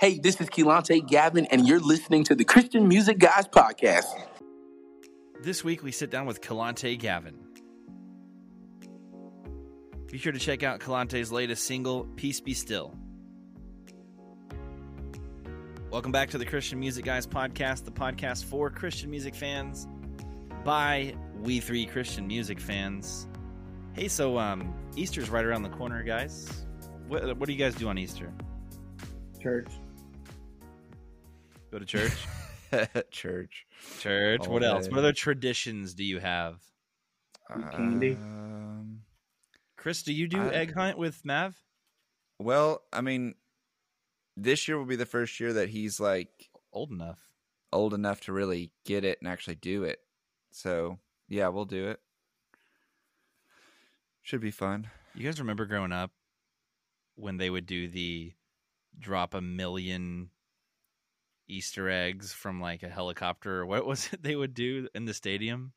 Hey, this is Kelontae Gavin, and you're listening to the Christian Music Guys podcast. This week we sit down with Kelontae Gavin. Be sure to check out Kelontae's latest single, Peace Be Still. Welcome back to the Christian Music Guys podcast, the podcast for Christian music fans by we three Christian music fans. Hey, so um, Easter's right around the corner, guys. What, what do you guys do on Easter? Church. Go to church? Church. church. All what else? What other traditions do you have? Candy. Um, Chris, do you do I- egg hunt with Mav? well, I mean, this year will be the first year that he's like Old enough. old enough to really get it and actually do it. So yeah, we'll do it. Should be fun. You guys remember growing up when they would do the drop a million Easter eggs from like a helicopter or what was it they would do in the stadium?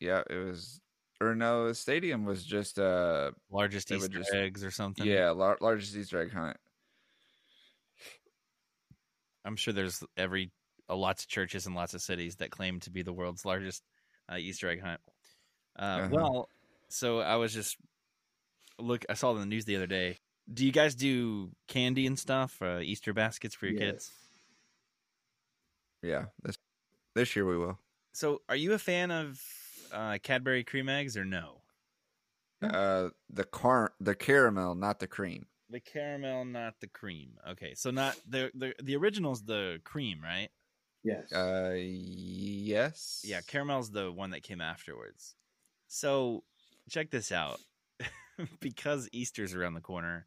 Yeah, it was. Or no, the stadium was just uh Largest Easter just- eggs or something. yeah lar- largest Easter egg hunt. I'm sure there's every uh, lots of churches and lots of cities that claim to be the world's largest uh, Easter egg hunt. Uh, Uh-huh. Well, so I was just look. I saw in the news the other day. Do you guys do candy and stuff? Uh, Easter baskets for your kids? Yeah, this this year we will. So, are you a fan of uh, Cadbury cream eggs or no? Uh, the car the caramel, not the cream. The caramel, not the cream. Okay, so not the the the original's the cream, right? Yes. Uh, yes. Yeah, caramel's the one that came afterwards. So check this out. because Easter's around the corner,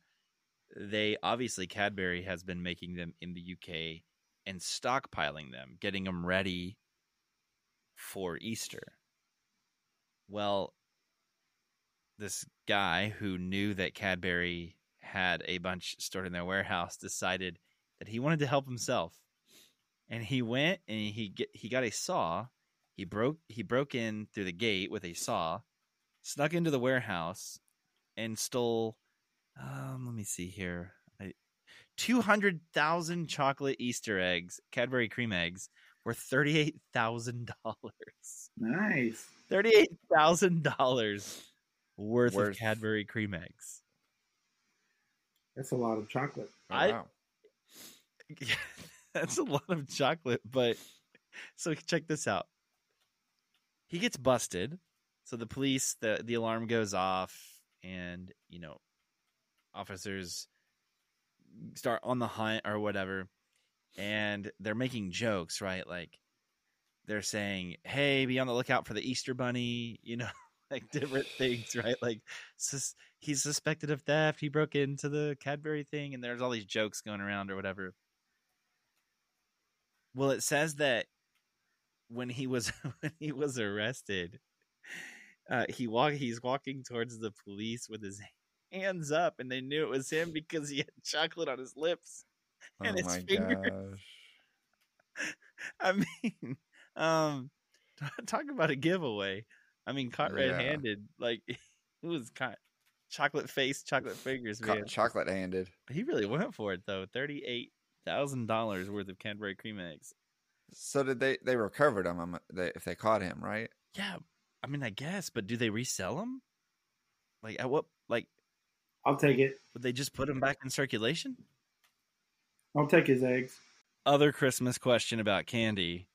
they obviously Cadbury has been making them in the UK and stockpiling them, getting them ready for Easter. Well, this guy who knew that Cadbury had a bunch stored in their warehouse decided that he wanted to help himself. And he went and he get, he got a saw. He broke he broke in through the gate with a saw, snuck into the warehouse, and stole. Um, let me see here. Two hundred thousand chocolate Easter eggs, Cadbury cream eggs, for thirty eight thousand dollars. nice. Thirty-eight thousand dollars worth, Worth. of Cadbury cream eggs. That's a lot of chocolate. Oh, I- wow. That's a lot of chocolate, but so check this out. He gets busted. So the police, the the alarm goes off, and you know, officers start on the hunt or whatever, and they're making jokes, right? Like they're saying, "Hey, be on the lookout for the Easter Bunny," you know, like different things, right? Like sus- he's suspected of theft. He broke into the Cadbury thing, and there's all these jokes going around or whatever. Well, it says that when he was when he was arrested, uh, he walk he's walking towards the police with his hands up, and they knew it was him because he had chocolate on his lips. Oh and his my fingers. gosh. I mean, um, talk about a giveaway. I mean, caught Yeah. red-handed, like it was caught chocolate face, chocolate fingers, man. chocolate handed. he really went for it though. Thirty-eight thousand dollars worth of Cadbury cream eggs. So did they? They recovered him. um, They, if they caught him, right? Yeah, I mean, I guess, but do they resell them? Like at what? Like I'll take it. would they just put them back in circulation? I'll take his eggs. Other Christmas question about candy.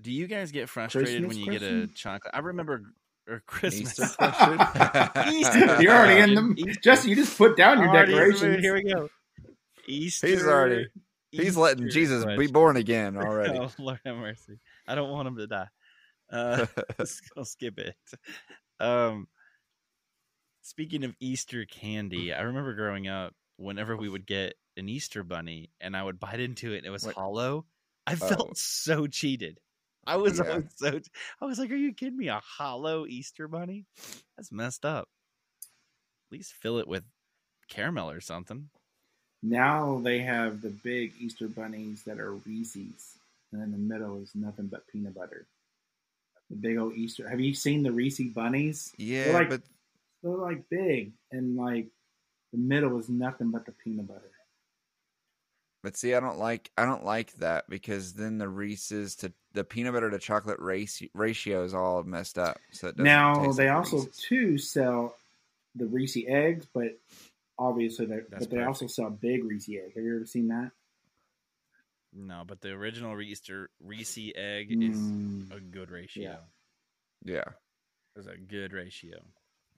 Do you guys get frustrated Christmas when you get a chocolate? I remember or Christmas. Easter question. Easter. You're already in them. Easter. Justin, you just put down your Already in decorations. Here we go. Easter. He's already- He's letting Easter Jesus be born again already. Oh Lord have mercy! I don't want him to die. Uh, let's go skip it. Um, speaking of Easter candy, mm-hmm. I remember growing up. Whenever we would get an Easter bunny, and I would bite into it, and it was What? hollow. I felt Oh. so cheated. I was Yeah. so. I was like, "Are you kidding me? A hollow Easter bunny? That's messed up." At least fill it with caramel or something. Now they have the big Easter bunnies that are Reese's, and in the middle is nothing but peanut butter. The big old Easter. Have you seen the Reese bunnies? Yeah, like- but They're like big, and like the middle is nothing but the peanut butter. But see, I don't like I don't like that because then the Reese's to the peanut butter to chocolate race, ratio is all messed up. So it doesn't Now taste they like also Reese's. too sell the Reese eggs, but obviously they That's but they also sell big Reese egg. Have you ever seen that? No, but the original Easter Reese egg is Mm. a good ratio. yeah, It's a good ratio.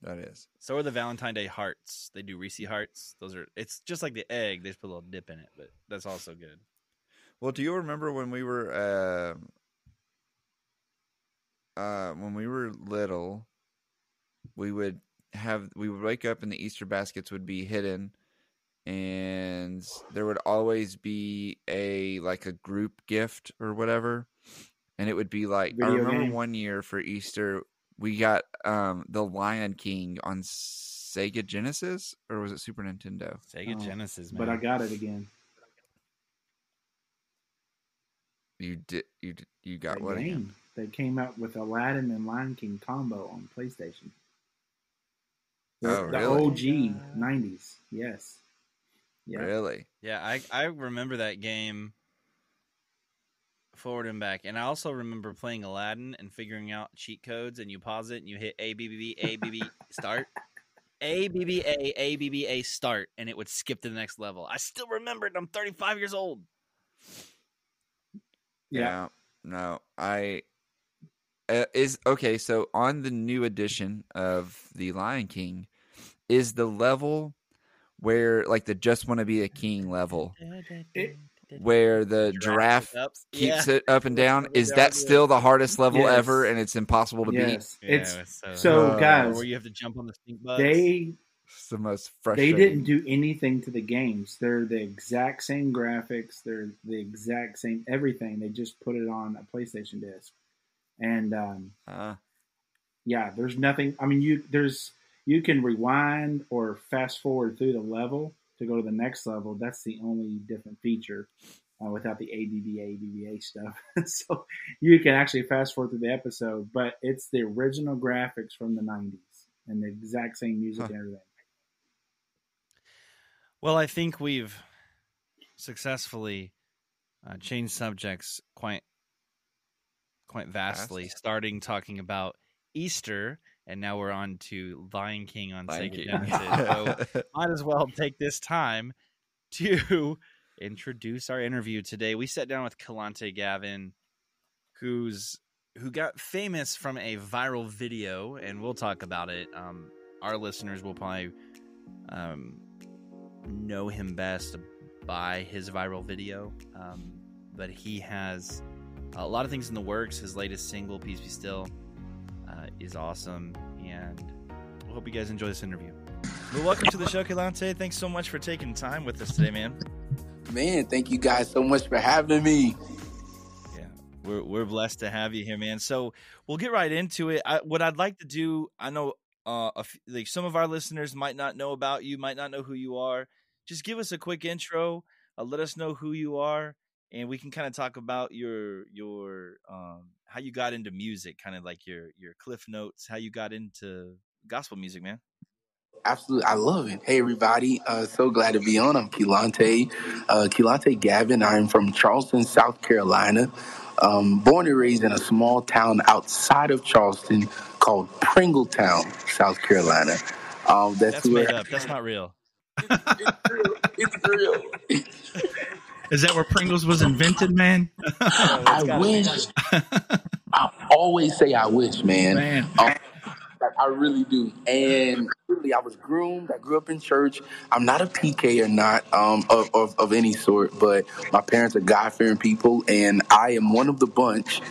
That is. So are the Valentine Day hearts. They do Reese hearts. Those are. It's just like the egg. They just put a little dip in it, but that's also good. Well, do you remember when we were uh, uh, when we were little? We would have we would wake up and the Easter baskets would be hidden, and there would always be a like a group gift or whatever, and it would be like I remember game? one year for Easter we got um the Lion King on Sega Genesis or was it Super Nintendo? Sega Oh, Genesis, man. But I got it again. You did you did, you got The what again? game. They came out with Aladdin and Lion King combo on PlayStation. The, Oh, the really? OG nineties. Yes. Yeah. Really? Yeah, I I remember that game forward and back, and I also remember playing Aladdin and figuring out cheat codes. And you pause it and you hit A B B B A B B start, A B B A A B B A start, and it would skip to the next level. I still remember it. I'm 35 years old. Yeah. No, I uh, is okay. So on the new edition of the Lion King, is the level where like the just want to be a king level, It- where the giraffe Ups. keeps yeah. it up and down. Is that still the hardest level Yes. ever, and it's impossible to beat? Yeah, it's it so, so Uh, guys. where you have to jump on the stink bugs. They It's the most they didn't do anything to the games. They're the exact same graphics. They're the exact same everything. They just put it on a PlayStation disc, and um, Uh, yeah, there's nothing. I mean, you there's you can rewind or fast forward through the level to go to the next level. That's the only different feature uh, without the ABBA ABBA stuff. so you can actually fast forward through the episode, but it's the original graphics from the '90s and the exact same music Huh. and everything. Well, I think we've successfully uh, changed subjects quite quite vastly, Fast. starting talking about Easter, and now we're on to Lion King on Lion Sega King. Genesis. So might as well take this time to introduce our interview today. We sat down with Kelontae Gavin, who's who got famous from a viral video, and we'll talk about it. Um, our listeners will probably um, know him best by his viral video, um, but he has a lot of things in the works. His latest single, "Peace Be Still," is awesome, and we hope you guys enjoy this interview. Well, welcome to the show, Kelontae. Thanks so much for taking time with us today, man. Man, thank you guys so much for having me. Yeah, we're we're blessed to have you here, man. So we'll get right into it. I, what I'd like to do, I know, uh, f- like some of our listeners might not know about you, might not know who you are. Just give us a quick intro. Uh, let us know who you are, and we can kind of talk about your your um how you got into music, kind of like your your cliff notes, how you got into gospel music, man. Absolutely, I love it. Hey, everybody, uh, so glad to be on. I'm Kelontae, uh, Kelontae Gavin. I'm from Charleston, South Carolina. Um, born and raised in a small town outside of Charleston called Pringletown, South Carolina. Um, that's, That's where made up. That's not real. it's real. It's real. Is that where Pringles was invented, man? I wish. I always say I wish, man. Man. Um, I really do. And really, I was groomed. I grew up in church. I'm not a PK or not um, of, of, of any sort, but my parents are God fearing people, and I am one of the bunch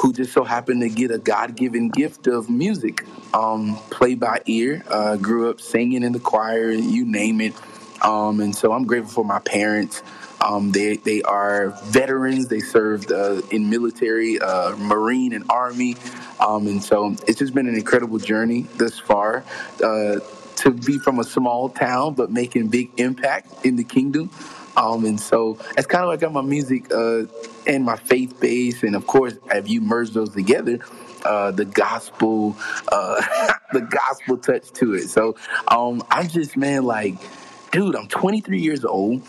who just so happened to get a God given gift of music. Um, play by ear. Uh, grew up singing in the choir, you name it. Um, and so I'm grateful for my parents. Um, they they are veterans. They served uh, in military, uh, Marine, and Army, um, and so it's just been an incredible journey thus far. Uh, to be from a small town but making big impact in the kingdom, um, and so it's kind of like got my music uh, and my faith base, and of course, if you merge those together, uh, the gospel, uh, the gospel touch to it. So um, I'm just man like dude, I'm 23 years old.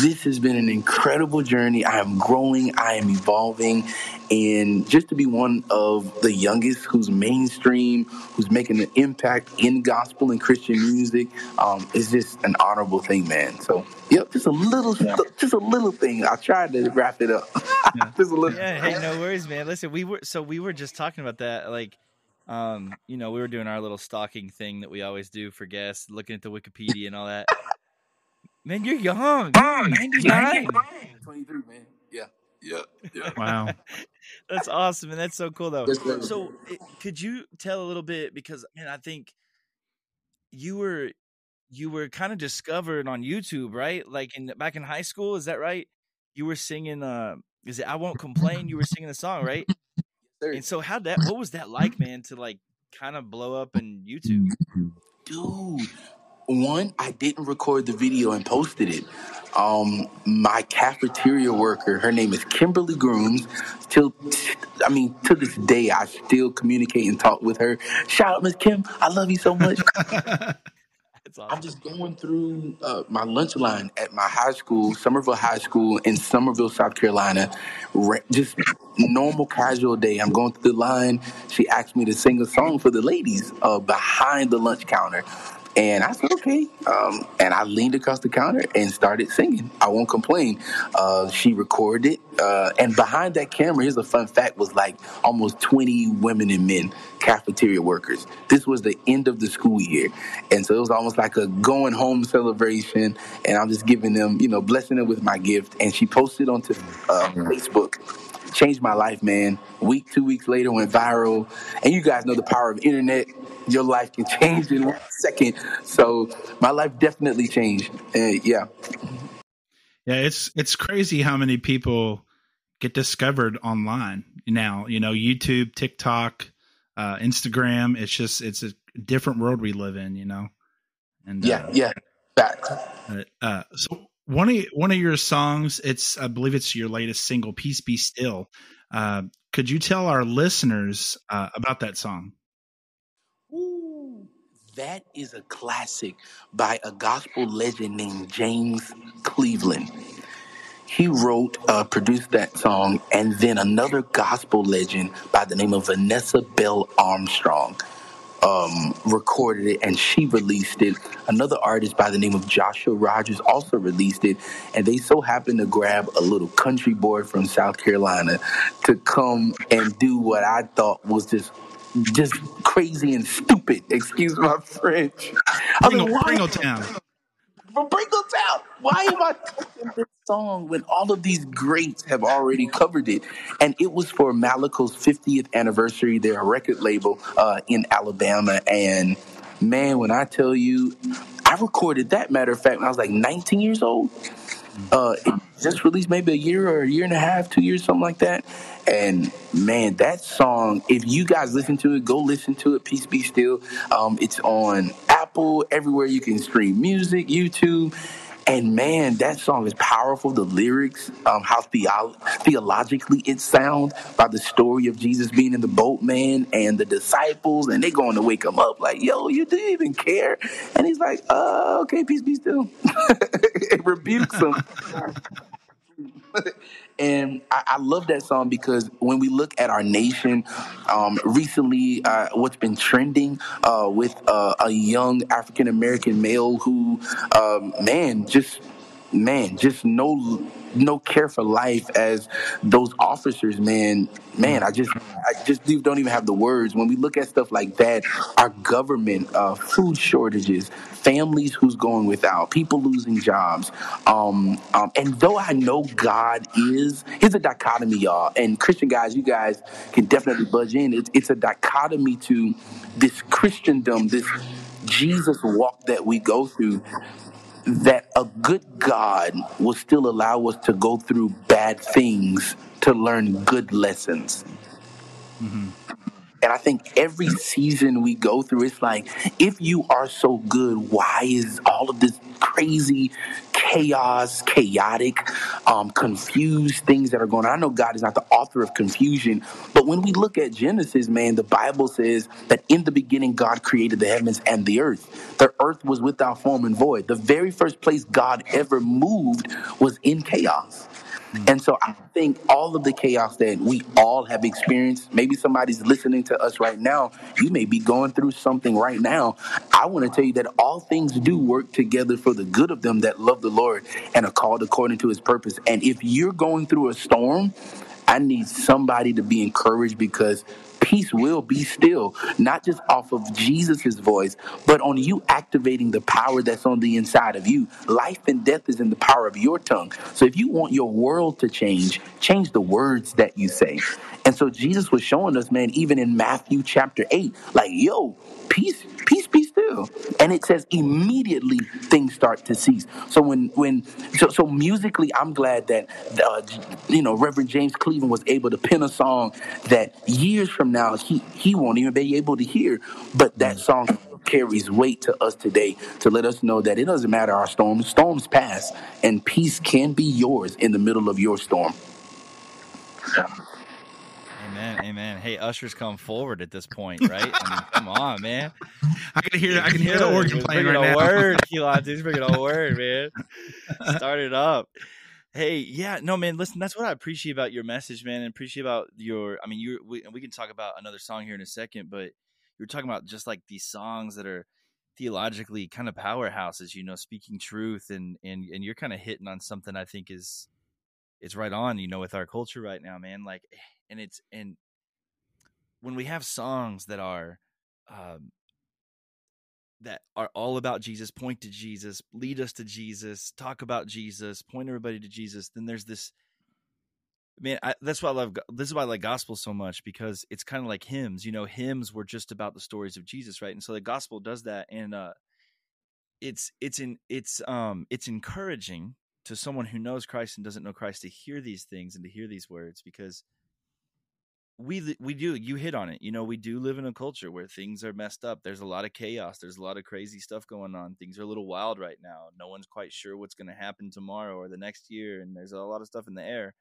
This has been an incredible journey. I am growing, I am evolving, and just to be one of the youngest who's mainstream, who's making an impact in gospel and Christian music, um, is just an honorable thing, man. So, yep, just a little, just a little thing. I tried to wrap it up. just a little. Yeah, hey, no worries, man. Listen, we were so we were just talking about that, like, um, you know, we were doing our little stalking thing that we always do for guests, looking at the Wikipedia and all that. Man, you're young. You're 99. 23, man. Yeah, yeah, yeah. Wow. That's awesome, and that's so cool, though. So, it, could you tell a little bit because, man, I think you were you were kind of discovered on YouTube, right? Like in back in high school, is that right? You were singing. Uh, is it "I Won't Complain"? You were singing the song, right? Sir. And so, how that? What was that like, man? To like kind of blow up in YouTube? dude one i didn't record the video and posted it um my cafeteria worker her name is kimberly grooms till i mean to this day i still communicate and talk with her shout out miss kim i love you so much awesome. I'm just going through uh, my lunch line at my high school, Summerville High School in Summerville, South Carolina. Re- just normal, casual day. I'm going through the line. She asked me to sing a song for the ladies uh, behind the lunch counter. And I said, okay. Um, and I leaned across the counter and started singing. I won't complain. Uh, she recorded it. Uh, and behind that camera, here's a fun fact, was like almost 20 women and men, cafeteria workers. This was the end of the school year. And so it was almost like a going home celebration. And I'm just giving them, you know, blessing them with my gift. And she posted onto uh, Facebook changed my life, man. Week, two weeks later, went viral. And you guys know the power of internet. Your life can change in one second. So my life definitely changed. And yeah, Yeah, it's it's crazy how many people get discovered online now. You know, YouTube, TikTok, uh, Instagram. It's just it's a different world we live in. You know, and yeah, uh, yeah. Uh, uh, so one of one of your songs, it's I believe it's your latest single, "Peace Be Still." Uh, could you tell our listeners uh, about that song? That is a classic by a gospel legend named James Cleveland. He wrote, uh, produced that song, and then another gospel legend by the name of Vanessa Bell Armstrong um, recorded it and she released it. Another artist by the name of Joshua Rogers also released it. And they so happened to grab a little country boy from South Carolina to come and do what I thought was just just crazy and stupid. Excuse my French. I was Pringle, like, why- Pringletown. from Pringletown. Why am I covering this song when all of these greats have already covered it? And it was for Malaco's 50th anniversary, their record label uh, in Alabama. And man, when I tell you, I recorded that matter of fact when I was like 19 years old. Uh, just released maybe a year or a year and a half, two years, something like that. And man, that song, if you guys listen to it, go listen to it. Peace be still. Um, it's on Apple, everywhere you can stream music, YouTube. And man, that song is powerful. The lyrics, um, how theo- theologically it sounds by the story of Jesus being in the boat, man, and the disciples, and they going to wake him up like, "Yo, you didn't even care," and he's like, "Uh, okay, peace be still." it rebukes him. and I, I love that song because when we look at our nation, um, recently, uh, what's been trending uh, with uh, a young African American male who, um, man, just man, just no no care for life as those officers, man. Man, I just I just don't even have the words. When we look at stuff like that, our government, uh, food shortages, families who's going without, people losing jobs. Um, um, and though I know God is, here's a dichotomy, y'all. And Christian guys, you guys can definitely budge in. It's, it's a dichotomy to this Christendom, this Jesus walk that we go through that a good God will still allow us to go through bad things to learn good lessons. Mm-hmm. And I think every season we go through, it's like, if you are so good, why is all of this crazy chaos, chaotic, um, confused things that are going on. I know God is not the author of confusion, but when we look at Genesis, man, the Bible says that in the beginning God created the heavens and the earth. The earth was without form and void. The very first place God ever moved was in chaos. Mm-hmm. And so I think all of the chaos that we all have experienced, maybe somebody's listening to us right now, you may be going through something right now. I want to tell you that all things do work together for the good of them that love the Lord and are called according to his purpose. And if you're going through a storm, I need somebody to be encouraged because peace will be still, not just off of Jesus' voice, but on you activating the power that's on the inside of you. Life and death is in the power of your tongue. So if you want your world to change, change the words that you say. And so Jesus was showing us, man, even in Matthew chapter 8, like, yo, peace, peace be still. And it says immediately things start to cease. So when when so, so musically, I'm glad that uh, you know Reverend James Cleveland was able to pen a song that years from now he he won't even be able to hear, but that song carries weight to us today to let us know that it doesn't matter our storms storms pass and peace can be yours in the middle of your storm Amen, amen. Hey, ushers come forward at this point, right? I mean, come on, man. I can hear I can hear the organ He's playing right a now. word, Keelan. He's bringing a word, man. Start it up. Hey, yeah, no, man. Listen, that's what I appreciate about your message, man, and appreciate about your. I mean, you. We, we can talk about another song here in a second, but you're talking about just like these songs that are theologically kind of powerhouses, you know, speaking truth, and and and you're kind of hitting on something I think is it's right on, you know, with our culture right now, man. Like, and it's and when we have songs that are um, that are all about Jesus, point to Jesus, lead us to Jesus, talk about Jesus, point everybody to Jesus, then there's this man. I, that's why I love. This is why I like gospel so much because it's kind of like hymns. You know, hymns were just about the stories of Jesus, right? And so the gospel does that, and uh, it's it's in it's um it's encouraging to someone who knows Christ and doesn't know Christ to hear these things and to hear these words because we we do you hit on it you know we do live in a culture where things are messed up there's a lot of chaos there's a lot of crazy stuff going on things are a little wild right now no one's quite sure what's going to happen tomorrow or the next year and there's a lot of stuff in the air.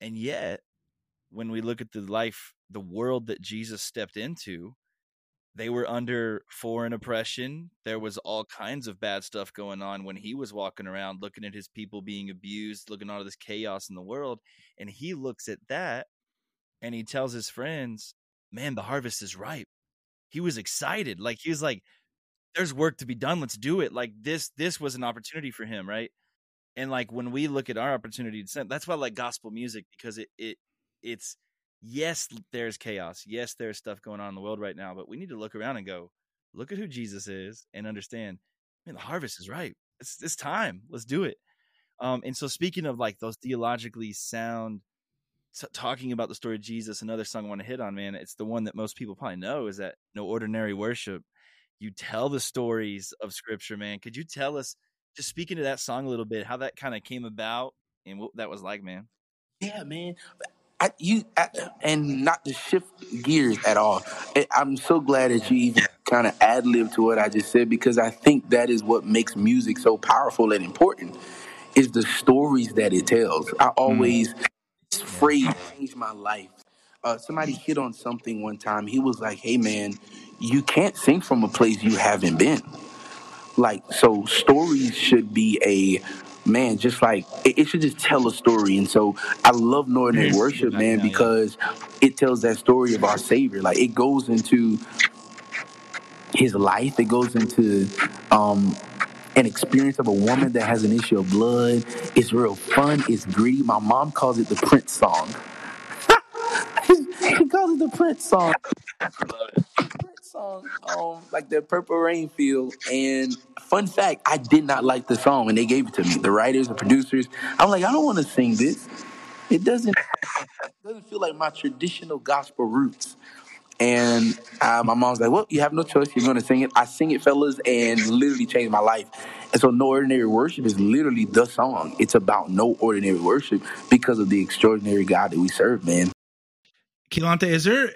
And yet when we look at the life the world that Jesus stepped into they were under foreign oppression there was all kinds of bad stuff going on when he was walking around looking at his people being abused looking at all this chaos in the world and he looks at that and he tells his friends, "Man, the harvest is ripe." He was excited. Like he was like, "There's work to be done. Let's do it." Like this this was an opportunity for him, right? And like when we look at our opportunity to send, that's why I like gospel music because it it it's yes, there's chaos. Yes, there's stuff going on in the world right now, but we need to look around and go, look at who Jesus is and understand, man, the harvest is ripe. It's it's time. Let's do it. Um, and so speaking of like those theologically sound s- talking about the story of Jesus, another song I want to hit on, man, it's the one that most people probably know is that No Ordinary Worship. You tell the stories of Scripture, man. Could you tell us, just speaking to that song a little bit, how that kind of came about and what that was like, man? Yeah, man. I, you I, and not to shift gears at all. I- I'm so glad that you even kind of ad lib to what I just said because I think that is what makes music so powerful and important. Is the stories that it tells. I mm. always this phrase changed my life. Uh, somebody hit on something one time. He was like, "Hey, man, you can't sing from a place you haven't been." like so stories should be a man just like it, it should just tell a story and so i love northern Here's worship man now, yeah. because it tells that story of our savior like it goes into his life it goes into um an experience of a woman that has an issue of blood it's real fun it's gritty my mom calls it the prince song she calls it the prince song Prince song, um, like the Purple Rain feel. And fun fact, I did not like the song when they gave it to me. The writers, the producers, I'm like, I don't want to sing this. It doesn't it doesn't feel like my traditional gospel roots. And uh, my mom's like, "Well, you have no choice. You're going to sing it." I sing it, fellas, and literally changed my life. And so, no ordinary worship is literally the song. It's about no ordinary worship because of the extraordinary God that we serve, man. Kelontae, is there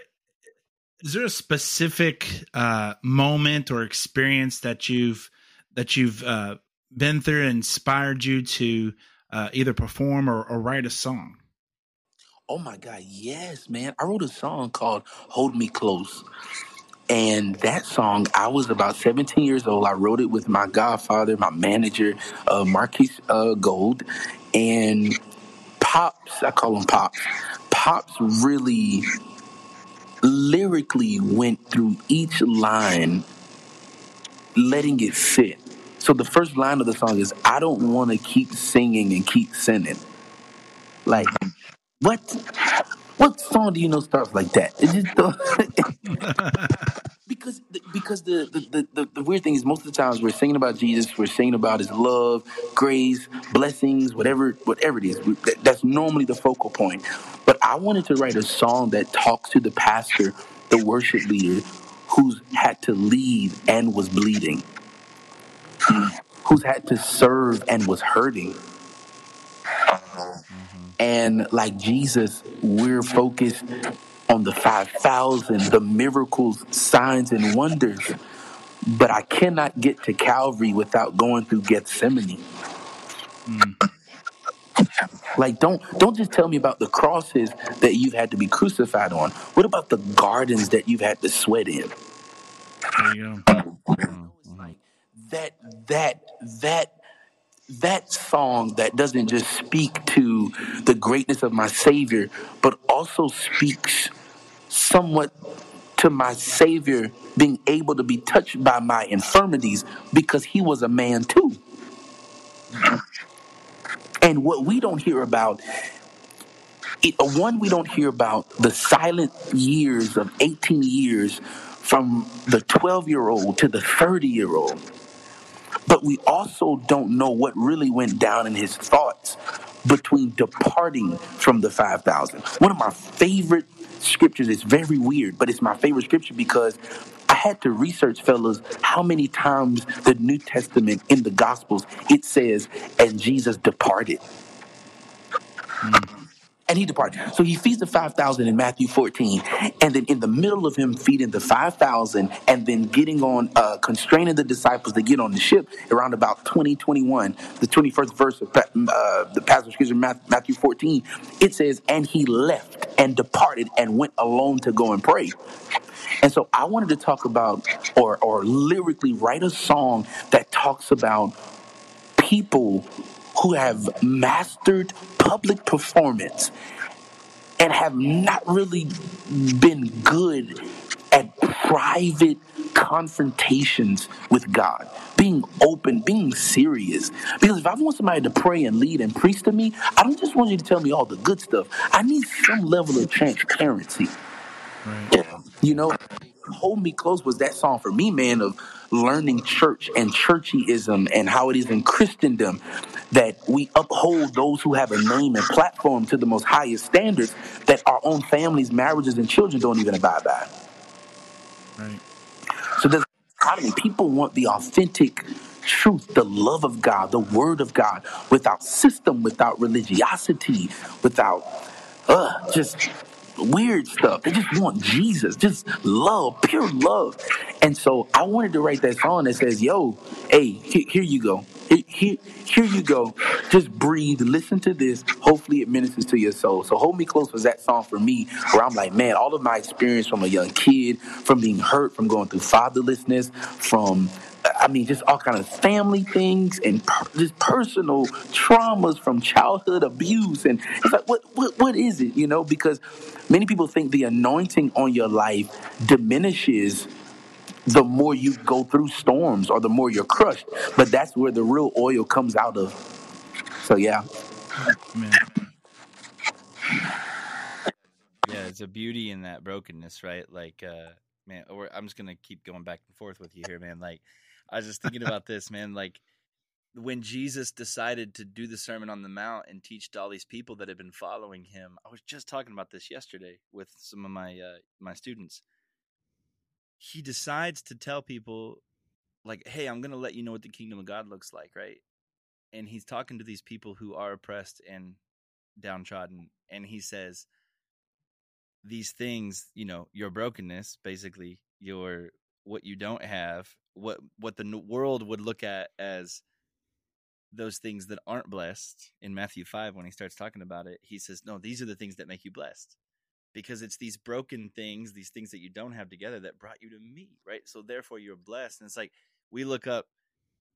is there a specific uh, moment or experience that you've that you've uh, been through inspired you to uh, either perform or, or write a song? Oh my God, yes, man. I wrote a song called Hold Me Close. And that song, I was about 17 years old. I wrote it with my godfather, my manager, uh, Marquis uh, Gold. And Pops, I call him Pops. Pops really lyrically went through each line, letting it fit. So the first line of the song is, I don't want to keep singing and keep sinning. Like, what? What song do you know starts like that? It just don't. because because the the, the the weird thing is most of the times we're singing about Jesus, we're singing about His love, grace, blessings, whatever whatever it is. That, that's normally the focal point. But I wanted to write a song that talks to the pastor, the worship leader, who's had to lead and was bleeding, hmm. who's had to serve and was hurting. And like Jesus, we're focused on the 5,000, the miracles, signs, and wonders. But I cannot get to Calvary without going through Gethsemane. Like, don't don't just tell me about the crosses that you've had to be crucified on. What about the gardens that you've had to sweat in? There you go. That that that that song that doesn't just speak to the greatness of my Savior, but also speaks somewhat to my Savior being able to be touched by my infirmities because he was a man too. And what we don't hear about, it, one, we don't hear about the silent years of 18 years from the 12 year old to the 30 year old. But we also don't know what really went down in his thoughts between departing from the 5,000. One of my favorite scriptures is very weird, but it's my favorite scripture because I had to research, fellas, how many times the New Testament in the Gospels it says, and Jesus departed. Hmm. And he departed. So he feeds the 5,000 in Matthew 14. And then in the middle of him feeding the 5,000 and then getting on, uh, constraining the disciples to get on the ship around about 20, 21, the 21st verse of uh, the passage scripture, Matthew 14, it says, and he left and departed and went alone to go and pray. And so I wanted to talk about or, or lyrically write a song that talks about people who have mastered public performance and have not really been good at private confrontations with God, being open, being serious. Because if I want somebody to pray and lead and preach to me, I don't just want you to tell me all the good stuff. I need some level of transparency. Right. You know, Hold Me Close was that song for me, man, of learning church and churchyism and how it is in Christendom that we uphold those who have a name and platform to the most highest standards that our own families, marriages, and children don't even abide by. Right. So there's economy. People want the authentic truth, the love of God, the word of God, without system, without religiosity, without uh, just weird stuff. They just want Jesus, just love, pure love. And so I wanted to write that song that says, yo, hey, here, you go. Here, here you go. Just breathe, listen to this. Hopefully it ministers to your soul. So Hold Me Close was that song for me where I'm like, man, all of my experience from a young kid, from being hurt, from going through fatherlessness, from I mean, just all kind of family things and per, just personal traumas from childhood abuse, and it's like, what, what, what is it? You know, because many people think the anointing on your life diminishes the more you go through storms or the more you're crushed, but that's where the real oil comes out of. So yeah, Man. Yeah, it's a beauty in that brokenness, right? Like, uh, man, I'm just gonna keep going back and forth with you here, man. Like, I was just thinking about this, man. Like, when Jesus decided to do the Sermon on the Mount and teach to all these people that had been following him, I was just talking about this yesterday with some of my uh, my students. He decides to tell people, like, "Hey, I'm gonna let you know what the kingdom of God looks like," right? And he's talking to these people who are oppressed and downtrodden, and he says these things, you know, your brokenness, basically, your what you don't have, what what the world would look at as those things that aren't blessed in Matthew 5 when he starts talking about it he says no these are the things that make you blessed. Because it's these broken things these things that you don't have together that brought you to me right? So therefore you're blessed. And it's like we look up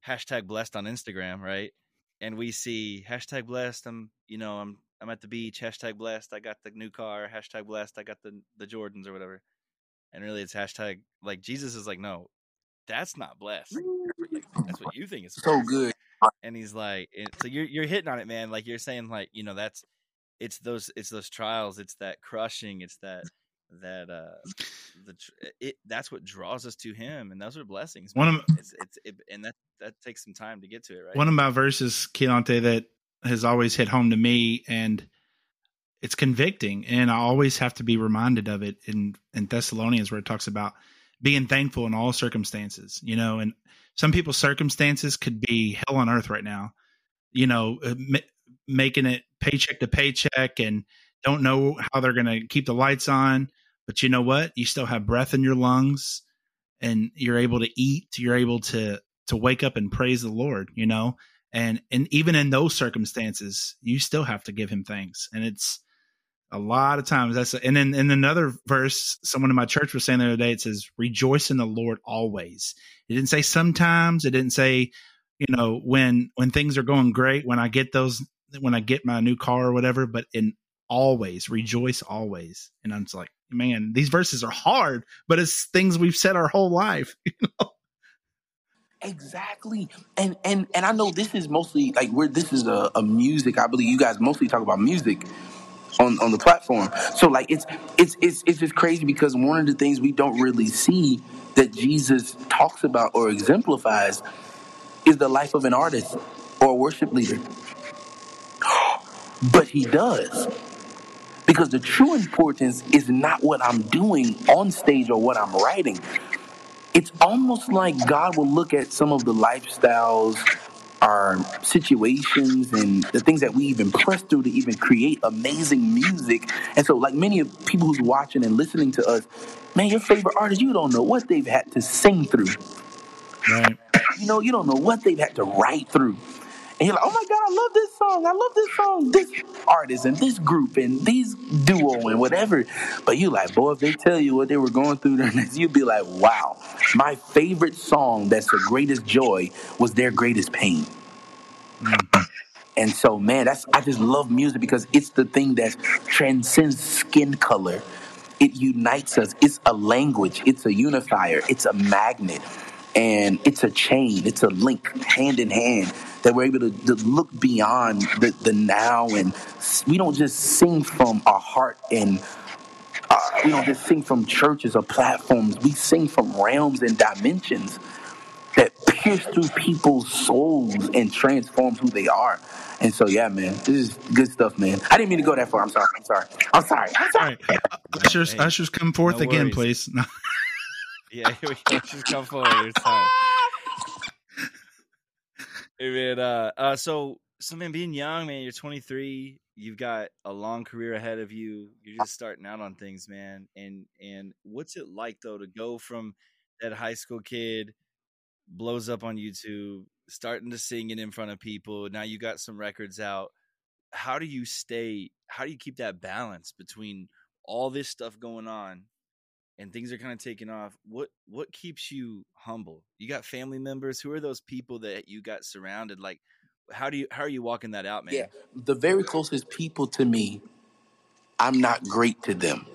hashtag blessed on Instagram right? And we see hashtag blessed I'm you know I'm I'm at the beach hashtag blessed I got the new car hashtag blessed I got the the Jordans or whatever and really it's hashtag like Jesus is like no that's not blessed. Like, that's what you think is So blessed. good. and he's like so you're you're hitting on it man. Like you're saying like you know that's it's those it's those trials it's that crushing it's that that uh the it that's what draws us to him and those are blessings One of- it's it's it, and that that takes some time to get to it right? One of my verses, Kelontae, that has always hit home to me, and it's convicting, and I always have to be reminded of it in in Thessalonians, where it talks about being thankful in all circumstances. You know, and some people's circumstances could be hell on earth right now. You know, uh, ma- making it paycheck to paycheck, and don't know how they're going to keep the lights on. But you know what? You still have breath in your lungs, and you're able to eat. You're able to to wake up and praise the Lord, you know? And and even in those circumstances, you still have to give him thanks. And it's a lot of times that's and then in another verse, someone in my church was saying the other day, it says, Rejoice in the Lord always. It didn't say sometimes, it didn't say, you know, when when things are going great, when I get those when I get my new car or whatever, but in always, rejoice always. And I'm just like, man, these verses are hard, but it's things we've said our whole life. You know? Exactly. And and and I know this is mostly like where this is a, a music. I believe you guys mostly talk about music on, on the platform. So like it's it's it's it's just crazy because one of the things we don't really see that Jesus talks about or exemplifies is the life of an artist or a worship leader. But he does. Because the true importance is not what I'm doing on stage or what I'm writing. It's almost like God will look at some of the lifestyles, our situations, and the things that we even press through to even create amazing music. And so, like many of people who's watching and listening to us, man, your favorite artist, you don't know what they've had to sing through. Right. You know, you don't know what they've had to write through. And you're like, oh my God, I love this song. I love this song. This artist and this group and these duo and whatever. But you like, boy, if they tell you what they were going through during this, you'd be like, wow. My favorite song that's the greatest joy was their greatest pain. And so, man, that's I just love music because it's the thing that transcends skin color. It unites us. It's a language. It's a unifier. It's a magnet, and it's a chain. It's a link, hand in hand, that we're able to, to look beyond the, the now, and we don't just sing from our heart and uh, we don't just sing from churches or platforms. We sing from realms and dimensions that pierce through people's souls and transforms who they are. And so, yeah, man, this is good stuff, man. I didn't mean to go that far. I'm sorry. I'm sorry. I'm sorry. I'm sorry. right. Ushers, Hey, ushers come forth no again, worries. please. Yeah, here we go. Just come forward. It's time. Hey man, uh, uh, so so man, being young, man, you're 23. You've got a long career ahead of you. You're just starting out on things, man. And and what's it like though to go from that high school kid blows up on YouTube, starting to sing it in front of people. Now you got some records out. How do you stay? How do you keep that balance between all this stuff going on and things are kind of taking off what what keeps you humble you got family members who are those people that you got surrounded like how do you how are you walking that out man Yeah, the very closest people to me, I'm not great to them.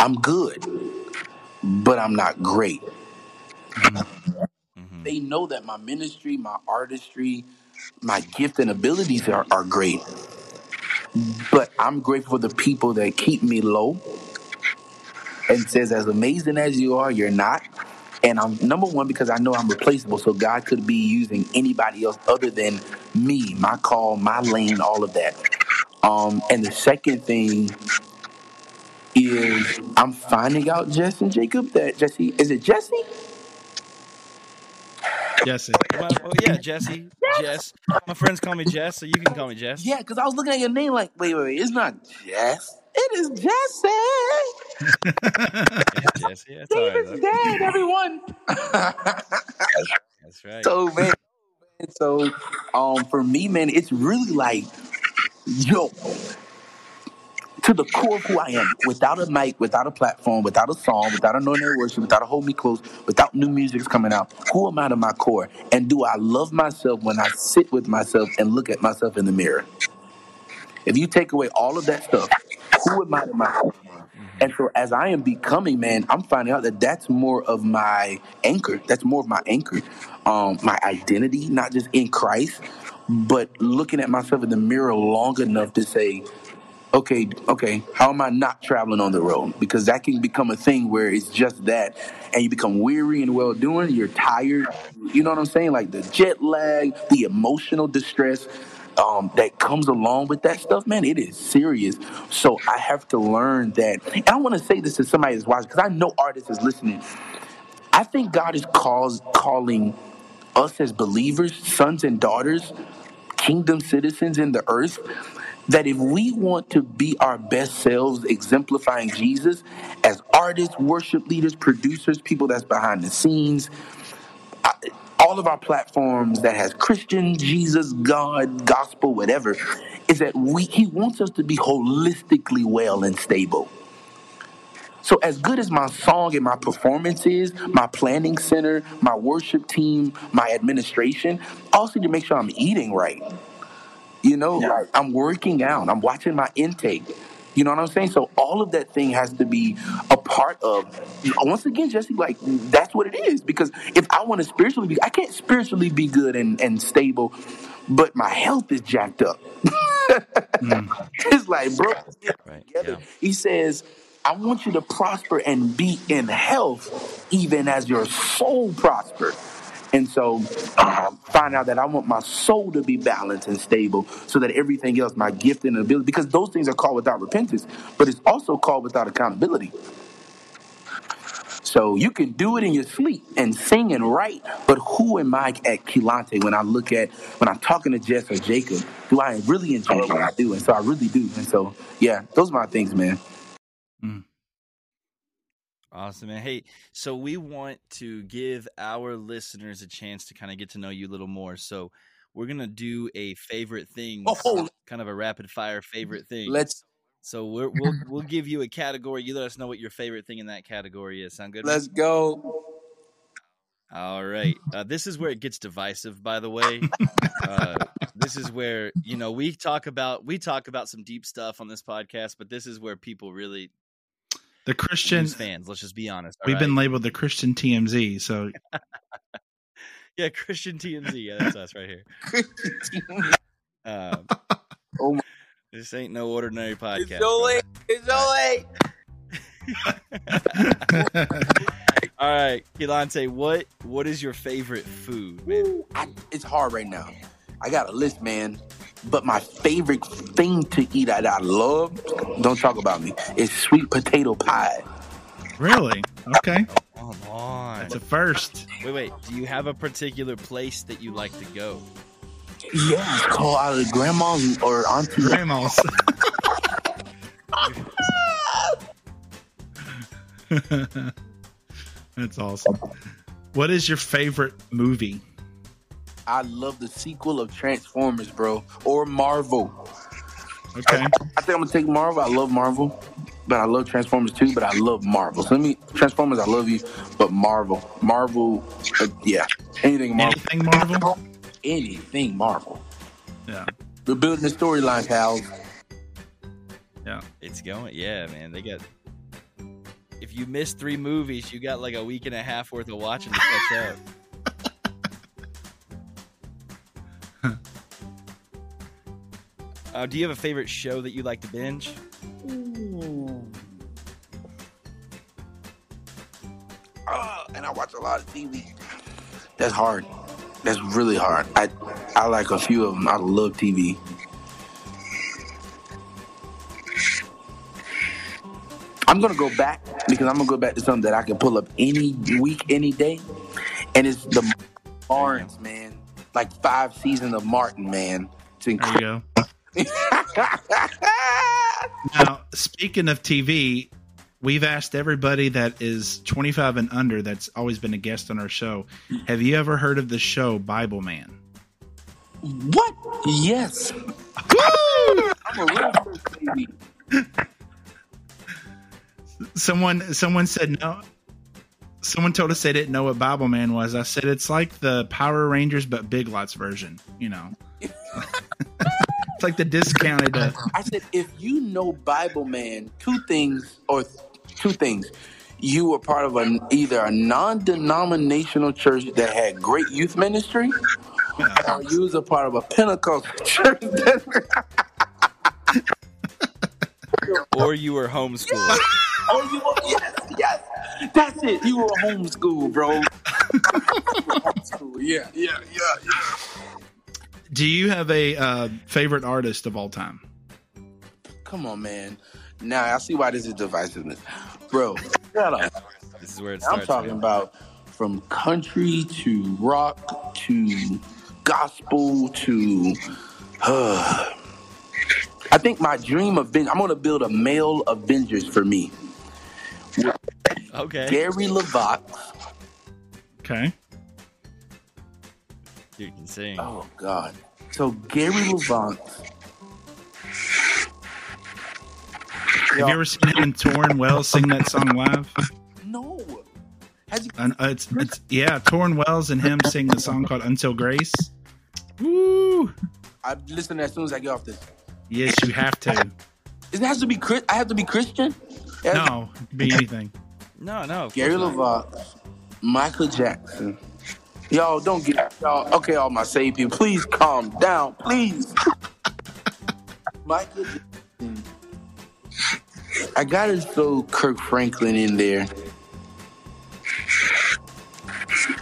I'm good, but I'm not great. Mhm. They know that my ministry, my artistry, my gift and abilities are, are great. But I'm grateful for the people that keep me low and says, as amazing as you are, you're not. And I'm number one because I know I'm replaceable. So God could be using anybody else other than me, my call, my lane, all of that. Um, and the second thing is I'm finding out, Jesse and Jacob, that Jesse is it Jesse? Jesse. well, well, yeah jesse jess my friends call me jess so you can call me jess Yeah, because I was looking at your name like, wait, wait, wait, it's not Jess. It is Jesse. yeah jesse yeah, all right David's though. dead, everyone. That's right. So man, so um, for me, man, it's really like, yo, to the core of who I am, without a mic, without a platform, without a song, without anointed worship, without a hold me close, without new music's coming out, who am I to my core? And do I love myself when I sit with myself and look at myself in the mirror? If you take away all of that stuff, who am I to my core? And so as I am becoming, man, I'm finding out that that's more of my anchor. That's more of my anchor, um, my identity, not just in Christ, but looking at myself in the mirror long enough to say, okay, okay, how am I not traveling on the road? Because that can become a thing where it's just that, and you become weary and well doing. You're tired. You know what I'm saying? Like the jet lag, the emotional distress. Um, that comes along with that stuff, man, it is serious. So I have to learn that. And I want to say this to somebody that's watching because I know artists is listening. I think God is calls, calling us as believers, sons and daughters, kingdom citizens in the earth, that if we want to be our best selves, exemplifying Jesus as artists, worship leaders, producers, people that's behind the scenes, all of our platforms that has Christian, Jesus, God, gospel, whatever, is that we He wants us to be holistically well and stable. So as good as my song and my performance is, my planning center, my worship team, my administration, I also need to make sure I'm eating right. You know, like I'm working out, I'm watching my intake. You know what I'm saying? So all of that thing has to be a part of. Once again, Jesse, like that's what it is. Because if I want to spiritually be, I can't spiritually be good and, and stable, but my health is jacked up. Mm. it's like, bro, Right. together. Yeah. He says, I want you to prosper and be in health, even as your soul prosper. And so, um, find out that I want my soul to be balanced and stable so that everything else, my gift and ability, because those things are called without repentance, but it's also called without accountability. So you can do it in your sleep and sing and write, but who am I at Kelontae when I look at, when I'm talking to Jess or Jacob? Do I really enjoy what I do? And so I really do. And so, yeah, those are my things, man. Awesome, man. Hey, so we want to give our listeners a chance to kind of get to know you a little more. So we're gonna do a favorite thing, oh, kind of a rapid fire favorite thing. Let's So we're, we'll we'll give you a category. You let us know what your favorite thing in that category is. Sound good? let's go. All right. Uh, this is where it gets divisive. By the way, uh, this is where you know we talk about we talk about some deep stuff on this podcast, but this is where people really The Christian. lose fans. Let's just be honest. We've been labeled the Christian TMZ. So yeah, Christian TMZ. Yeah, that's us right here. Um, Oh my- this ain't no ordinary podcast. It's so late. It's so late. All right, Kelontae, what what is your favorite food, man? I, it's hard right now. I got a list, man. But my favorite thing to eat that I love, don't talk about me, is sweet potato pie. really? Okay. Come on. That's a first. Wait, wait. Do you have a particular place that you like to go? Yeah, it's called out of grandma's or auntie. Grandma's. That's awesome. What is your favorite movie? I love the sequel of Transformers, bro, or Marvel. Okay. I think I'm gonna take Marvel. I love Marvel, but I love Transformers too. But I love Marvel. So let me Transformers. I love you, but Marvel, Marvel, uh, yeah, anything Marvel, Anything Marvel? anything Marvel. Yeah. We're building the storyline, pal. Yeah. It's going. Yeah, man. They got. If you miss three movies, you got like a week and a half worth of watching to catch up. Uh, do you have a favorite show that you like to binge? Ah, and I watch a lot of TV. That's hard. That's really hard. I I like a few of them. I love TV. I'm gonna go back because I'm gonna go back to something that I can pull up any week, any day, and it's the Barnes, man. Like five seasons of Martin, man. It's There you incredible. go. Now, speaking of TV, we've asked everybody that is 25 and under that's always been a guest on our show. Have you ever heard of the show Bible Man? What? Yes. I'm a real baby. Someone someone said no. Someone told us they didn't know what Bible Man was. I said it's like the Power Rangers but Big Lots version. You know, it's like the discounted. Uh, I said, if you know Bible Man, two things or two things. You were part of an either a non-denominational church that had great youth ministry, or you was a part of a Pentecostal church. That, Or you were homeschooled. oh, you were, yes, yes, that's it. You were homeschooled, bro. homeschool, yeah, yeah, yeah, yeah. Do you have a uh, favorite artist of all time? Come on, man. Now I see why this is divisiveness, bro. Shut up. This is where it starts. I'm talking man. about from country to rock to gospel to. Uh, I think my dream of being, I'm going to build a male Avengers for me. Okay. Gary LeVox. Okay, You can sing. Oh God. So Gary LeVox. have you ever seen him and Tauren Wells sing that song live? No. Has he, And, uh, it's, it's yeah, Tauren Wells and him sing the song called "Until Grace." Woo! I listen as soon as I get off this. Yes, you have to. It has to be Chris. I have to be Christian. It has to No, it could be anything. No, no. of Gary course not. LeVox, Michael Jackson. Y'all don't get y'all. Okay, all my people, please calm down, please. Michael. I gotta throw Kirk Franklin in there.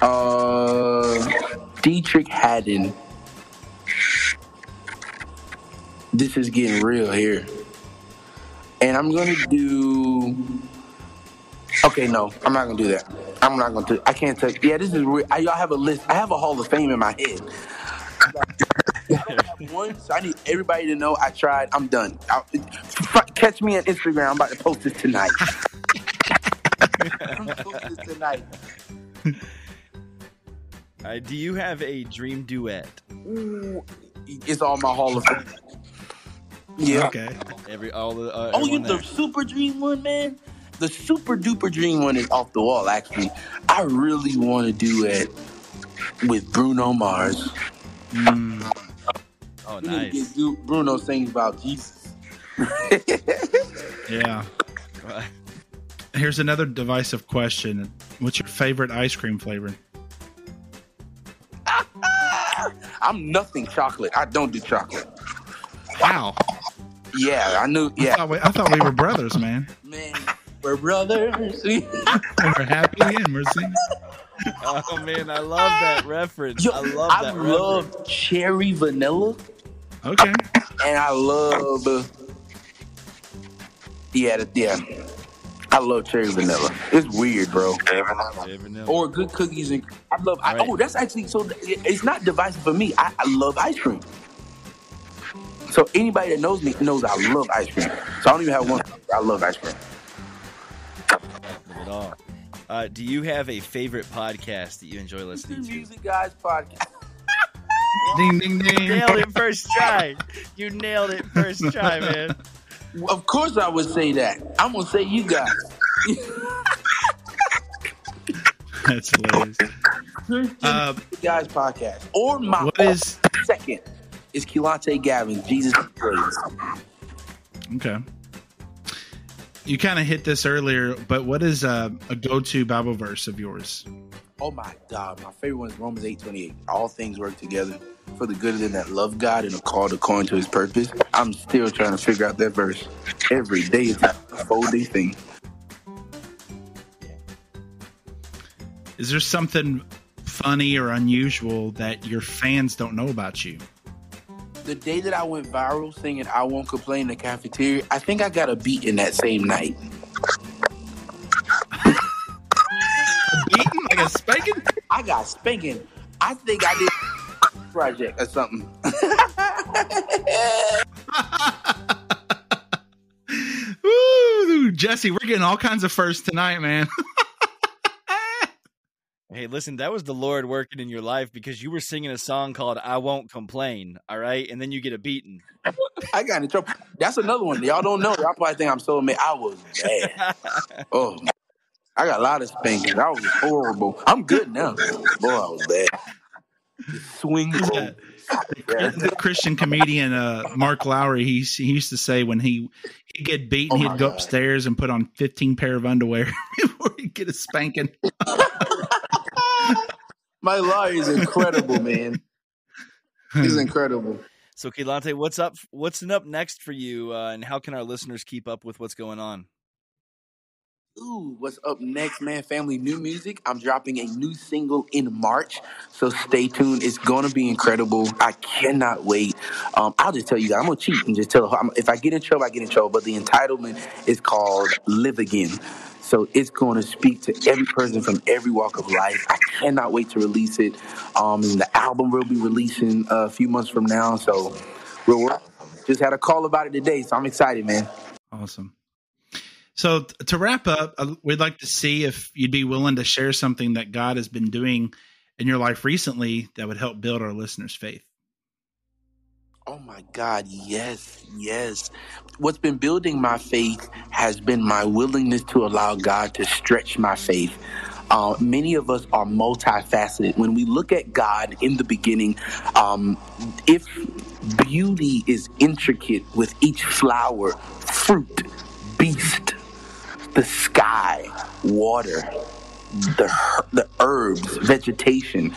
Uh, Deitrick Haddon. This is getting real here. And I'm gonna do. Okay, no, I'm not gonna do that. I'm not gonna do. I can't tell. Yeah, this is weird. I, y'all have a list. I have a Hall of Fame in my head. I don't have one, so I need everybody to know I tried. I'm done. I'll, catch me on Instagram. I'm about to post this tonight. I'm posting this tonight. Uh, do you have a dream duet? Ooh, it's all my Hall of Fame. Yeah. Okay. Every all the uh, Oh, you the super dream one, man. The super duper dream one is off the wall. Actually, I really want to do it with Bruno Mars. Mm, Oh, We nice. get Bruno sings about Jesus. yeah. Here's another divisive question. What's your favorite ice cream flavor? I'm nothing chocolate. I don't do chocolate. Wow. Yeah, I knew. I, Yeah, thought we, I thought we were brothers, man. man, we're brothers. We're happy and we're singing. Oh man, I love that reference. Yo, I love I that love reference. cherry vanilla, Okay. and I love. Uh, yeah, yeah. I love cherry vanilla. It's weird, bro. Yeah, vanilla. Or good cookies and I love. I, Right. Oh, that's actually so. It's not divisive for me. I, I love ice cream. So anybody that knows me knows I love ice cream. So I don't even have one. I love ice cream. Love it all. Uh, do you have a favorite podcast that you enjoy listening to? Music guys podcast. Ding, ding, ding. Nailed it first try. You nailed it first try, man. Of course, I would say that. I'm gonna say you guys. That's hilarious. Uh, guys podcast or my what is second is Kelontae Gavin. Jesus praise. okay? You kind of hit this earlier, but what is uh, a go-to Bible verse of yours? Oh my God, my favorite one is Romans eight twenty eight. All things work together for the good of them that love God and are called according to His purpose. I'm still trying to figure out that verse every day. It's a full day thing. Is there something funny or unusual that your fans don't know about you? The day that I went viral singing "I Won't Complain" in the cafeteria, I think I got a beat in that same night. Beaten like a spanking? I got spanking. I think I did project or something. Woo, Jesse, we're getting all kinds of firsts tonight, man. Hey, listen, that was the Lord working in your life because you were singing a song called I Won't Complain, all right? And then you get a beating. I got in trouble. That's another one. Y'all don't know. Y'all probably think I'm so mad. I was bad. Oh, I got a lot of spankings. I was horrible. I'm good now. Boy, I was bad. Swing. Yeah. Yeah. the Christian comedian uh, Mark Lowry, he, he used to say when he he'd get beaten, Oh he'd go God. upstairs and put on 15 pair of underwear before he'd get a spanking. My lawyer is incredible, man. He's incredible. so, Kelontae, what's up? What's up next for you? Uh, and how can our listeners keep up with what's going on? Ooh, what's up next, man? Family new music. I'm dropping a new single in March, so stay tuned. It's gonna be incredible. I cannot wait. Um, I'll just tell you guys. I'm gonna cheat and just tell. I'm- If I get in trouble, I get in trouble. But the entitlement is called "Live Again." So it's going to speak to every person from every walk of life. I cannot wait to release it. Um, and the album will be releasing a few months from now. So we're working. just had a call about it today, so I'm excited, man. Awesome. So to wrap up, uh, we'd like to see if you'd be willing to share something that God has been doing in your life recently that would help build our listeners' faith. Oh my God, yes, yes. What's been building my faith has been my willingness to allow God to stretch my faith. Uh, many of us are multifaceted. When we look at God in the beginning, um, if beauty is intricate with each flower, fruit, beast, the sky, water, the the herbs, vegetation.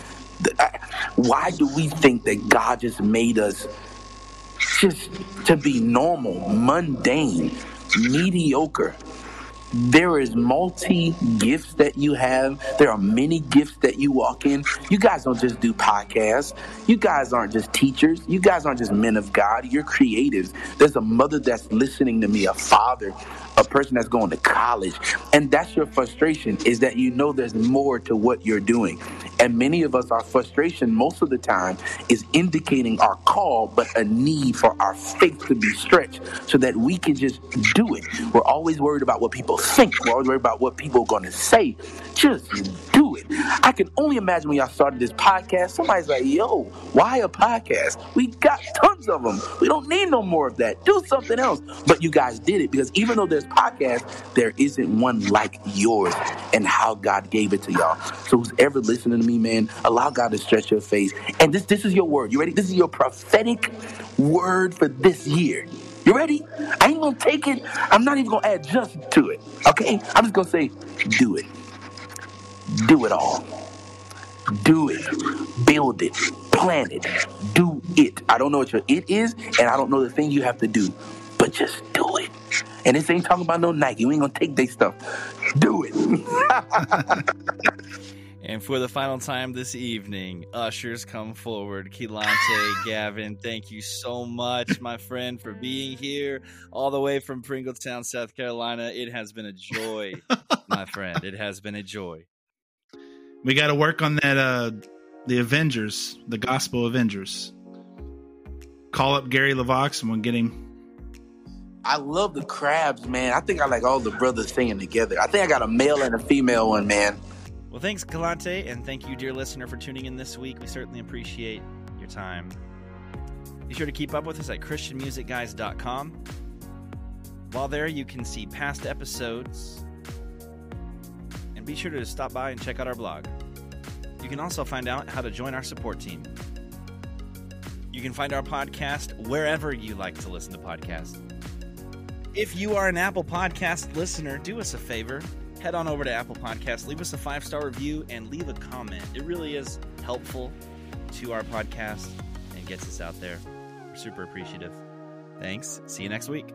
Uh, why do we think that God just made us just to be normal, mundane, mediocre? There is multi gifts that you have. There are many gifts that you walk in. You guys don't just do podcasts. You guys aren't just teachers. You guys aren't just men of God. You're creatives. There's a mother that's listening to me, a father, a person that's going to college. And that's your frustration is that you know there's more to what you're doing. And many of us, our frustration most of the time is indicating our call, but a need for our faith to be stretched so that we can just do it. We're always worried about what people think. We're always worried about what people are going to say. Just do it. I can only imagine when y'all started this podcast, somebody's like, yo, why a podcast? We got tons of them. We don't need no more of that. Do something else. But you guys did it because even though there's podcasts, there isn't one like yours and how God gave it to y'all. So who's ever listening to me, man, allow God to stretch your face. And this this is your word. You ready? This is your prophetic word for this year. You ready? I ain't gonna take it. I'm not even gonna add just to it. Okay? I'm just gonna say, do it. Do it all. Do it. Build it. Plan it. Do it. I don't know what your it is, and I don't know the thing you have to do, but just do it. And this ain't talking about no Nike. We ain't gonna take their stuff. Do it. And for the final time this evening, ushers come forward. Kelontae, Gavin, thank you so much, my friend, for being here all the way from Pringletown, South Carolina. It has been a joy, my friend. It has been a joy. We got to work on that. Uh, the Avengers, the Gospel Avengers. Call up Gary LeVox and we'll get him. I love the crabs, man. I think I like all the brothers singing together. I think I got a male and a female one, man. Well, thanks, Kelontae, and thank you, dear listener, for tuning in this week. We certainly appreciate your time. Be sure to keep up with us at ChristianMusicGuys.com. While there, you can see past episodes, and be sure to stop by and check out our blog. You can also find out how to join our support team. You can find our podcast wherever you like to listen to podcasts. If you are an Apple Podcast listener, do us a favor. Head on over to Apple Podcasts, leave us a five star review, and leave a comment. It really is helpful to our podcast and gets us out there. We're super appreciative. Thanks. See you next week.